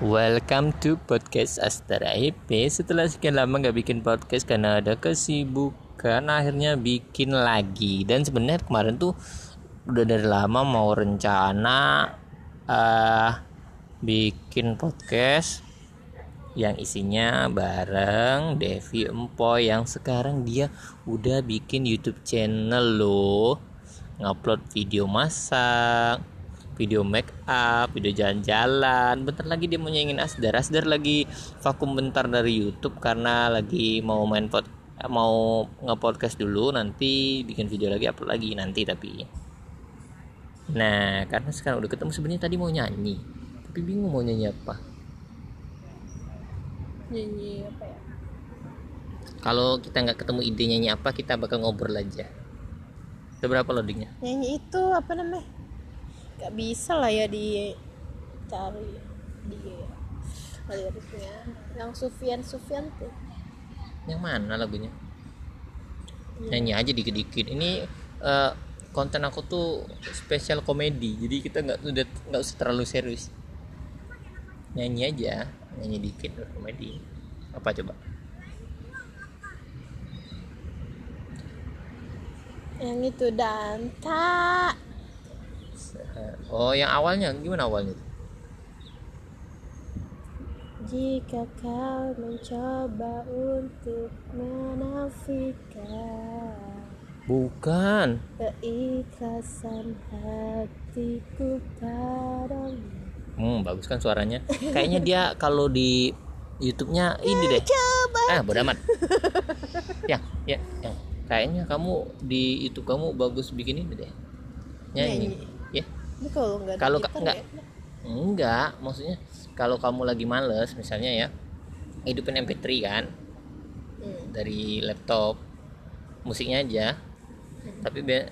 Welcome to podcast Astara IP Setelah sekian lama gak bikin podcast karena ada kesibukan Akhirnya bikin lagi. Dan sebenarnya kemarin tuh udah dari lama mau rencana uh, Bikin podcast yang isinya bareng Devi Empoy yang sekarang dia udah bikin YouTube channel loh. Ngupload video masak video make up, video jalan-jalan. Bentar lagi dia mau nyanyiin Asdar. Asdar lagi vakum bentar dari YouTube karena lagi mau main pod mau nge-podcast dulu. Nanti bikin video lagi upload lagi nanti tapi. Nah karena sekarang udah ketemu sebenarnya tadi mau nyanyi. Tapi bingung mau nyanyi apa. Nyanyi apa ya? Kalau kita nggak ketemu ide nyanyi apa kita bakal ngobrol aja. Udah berapa loadingnya? Nyanyi itu apa namanya nggak bisa lah ya di cari di liriknya yang Sufyan Sufyan tuh. Yang mana lagunya? Nyanyi aja dikit-dikit. Ini eh, konten aku tuh spesial komedi jadi kita nggak udah nggak usah terlalu serius. Nyanyi aja nyanyi dikit komedi. Apa coba? Yang itu dan tak oh yang awalnya gimana awalnya jika kau mencoba untuk menafikan bukan. keikhlasan hatiku padamu. Hmm bagus kan suaranya. Kayaknya dia kalau di YouTube-nya ini deh. Coba ah bodo amat. Ya ya yang kayaknya kamu di YouTube kamu bagus bikin ini deh. Nyanyi, ya ini kalau nggak Kalau nggak- ya, enggak maksudnya kalau kamu lagi males misalnya ya hidupin MP3 kan Hmm. dari laptop musiknya aja. Tapi be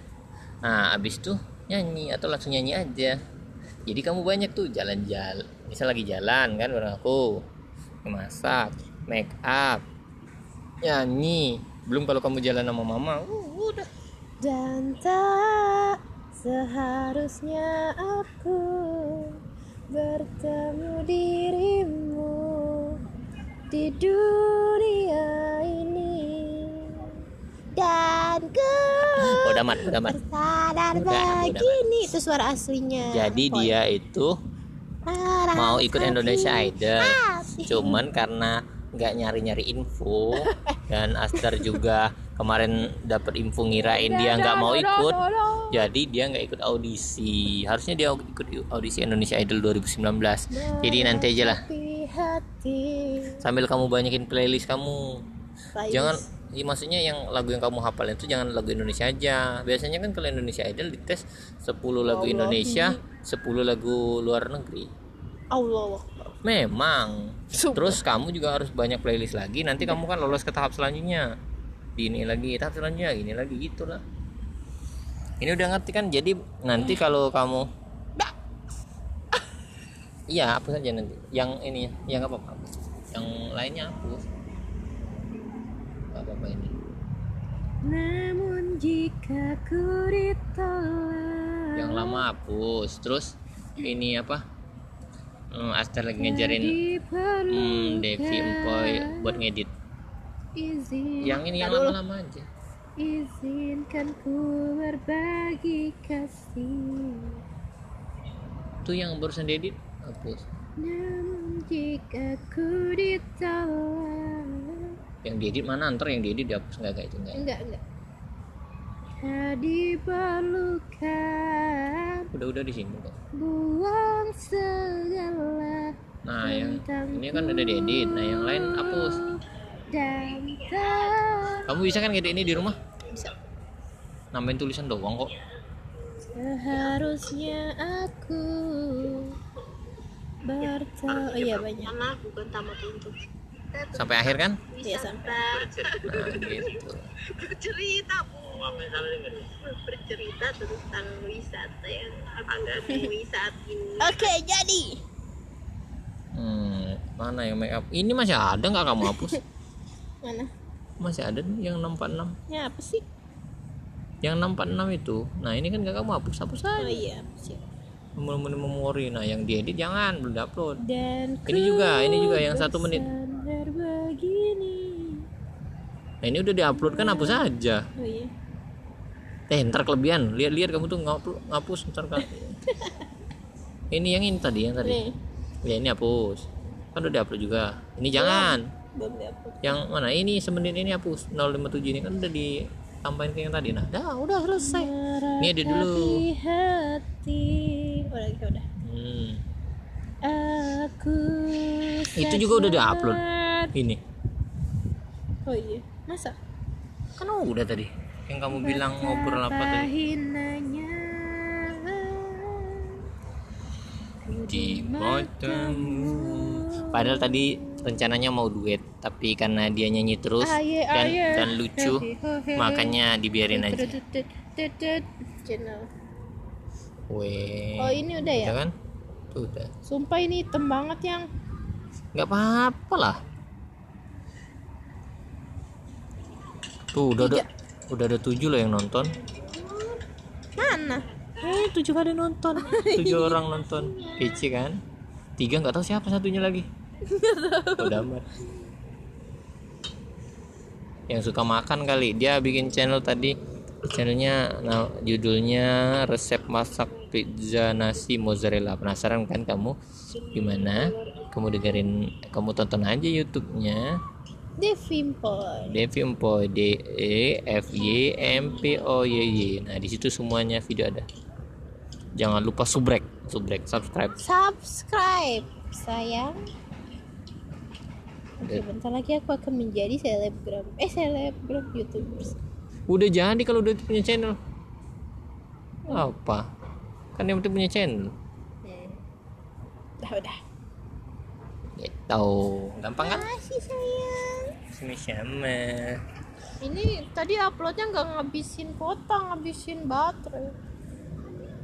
nah abis itu nyanyi atau langsung nyanyi aja. Jadi kamu banyak tuh jalan-jalan misal lagi jalan kan bareng aku masak make up nyanyi. Belum kalau kamu jalan sama mama uh, udah. Dan tak seharusnya aku bertemu dirimu di dunia ini. Dan ku udah amat udah Udah, udah, begini itu suara aslinya. Jadi Boy. dia itu mau ikut Indonesia Idol. Cuman karena nggak nyari-nyari info. Dan Astar juga kemarin dapat info ngirain dia nggak mau ikut. jadi dia nggak ikut audisi. Harusnya dia ikut audisi Indonesia Idol 2019 jadi nanti aja lah. Sambil kamu banyakin playlist kamu. Playlist. jangan ya maksudnya yang lagu yang kamu hafal itu jangan lagu Indonesia aja. Biasanya kan kalau Indonesia Idol dites 10 lagu Allah, Indonesia 10 lagu luar negeri. Allah. Memang. Sumpah. terus kamu juga harus banyak playlist lagi nanti kamu kan lolos ke tahap selanjutnya. Ini lagi tahap selanjutnya ini lagi gitulah. Ini udah ngerti kan? Jadi nanti kalau kamu iya hapus aja nanti. Yang ini yang apa apa yang lainnya hapus. Gak apa apa ini? Namun jika ku ditolak. Yang lama hapus. Terus ini apa hmm, Aster lagi ngajarin hmm, Devi Empoy buat ngedit. Izin yang ini yang lama-lama aja. Izinkan ku berbagi kasih. Tuh yang barusan diedit hapus. Namun jika ku ditolak. Yang diedit mana? Ntar yang diedit dihapus. Nggak kayak itu nggak. Enggak, enggak Tak diperlukan udah udah di sini kok Buang segala nah yang ini kan udah diedit. Nah yang lain hapus. Dan kamu bisa kan ngedit ini di rumah? Bisa. Nambahin tulisan doang kok. Seharusnya aku bertahu oh, iya banyak. bukan tamat untuk sampai akhir kan? Iya sampai. Nah gitu. Bercerita bu bercerita tentang wisata yang agak wisata ini. Oke jadi. Hmm, mana yang make up? Ini masih ada nggak kamu hapus? Mana? Masih ada nih yang 646 ya apa sih? Yang 646 itu. Nah ini kan gak kamu hapus hapus oh aja iya siap memori memori. Nah yang diedit jangan belum upload dan Ini juga, ini juga yang satu menit. begini nah ini udah diupload kan hapus aja. Oh iya eh ntar kelebihan. Lihat-lihat kamu tuh ngapus ngapus ntar kan ini yang ini tadi yang tadi. Nih. Ya ini hapus. Kan udah diupload juga. Ini jangan. Belum diupload yang mana? Ini semenit ini hapus. 057 ini kan udah ditambahin ke yang tadi. Nah dah udah selesai. Ini edit dulu. Hati. Udah gitu udah. Hmm. aku Itu juga udah diupload. ini. Oh iya. Masa? Kan udah tadi yang kamu bilang ngobrol apa tadi? Di matamu padahal tadi rencananya mau duet tapi karena dia nyanyi terus Aye, dan aye. dan lucu makanya dibiarin aja. Weh. oh ini udah ya? Udah kan? Tuh udah. Sumpah ini hitam banget yang. Nggak apa-apa lah. Tuh udah ada udah ada tujuh loh yang nonton. Mana? Eh tujuh kali nonton. Tujuh orang nonton. Kece kan? Tiga nggak tahu siapa satunya lagi. Udah amat. Yang suka makan kali. Dia bikin channel tadi. Channelnya nah, judulnya resep masak pizza nasi mozzarella. Penasaran kan kamu? Gimana? Kamu dengerin kamu tonton aja YouTube-nya Devimpoy Devi Empoy D E F Y M P O Y Y. Nah di situ semuanya video ada. Jangan lupa subrek subrek subscribe. Subscribe sayang. Oke, bentar lagi aku akan menjadi selebgram eh selebgram youtubers. Udah jadi kalau udah punya channel. Apa? Kan yang penting punya channel. Hmm. udah. Udah gitu gampang kan? Masih sayang sama sama ini tadi uploadnya nggak ngabisin kuota ngabisin baterai.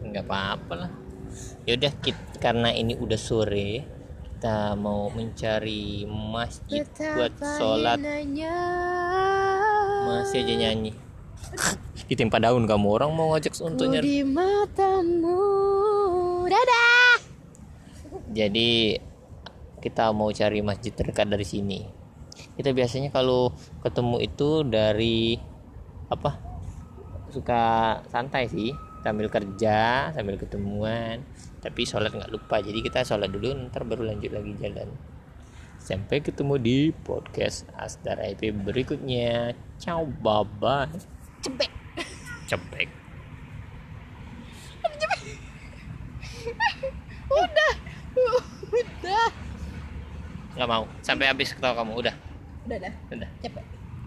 Nggak apa-apa lah. Yaudah kit- karena ini udah sore kita mau mencari masjid buat sholat. hinanya masih aja nyanyi. Ditimpa daun kamu orang mau ngajak untuk nyari. di matamu. Dadah! Jadi kita mau cari masjid terdekat dari sini kita biasanya kalau ketemu itu dari apa suka santai sih sambil kerja sambil ketemuan tapi sholat nggak lupa. Jadi kita sholat dulu ntar baru lanjut lagi jalan. Sampai ketemu di podcast Asdar IP berikutnya. Ciao bye bye cepet cepek udah. Udah nggak mau. Sampai habis ketawa kamu. Udah. Udah dah. Udah. Cepet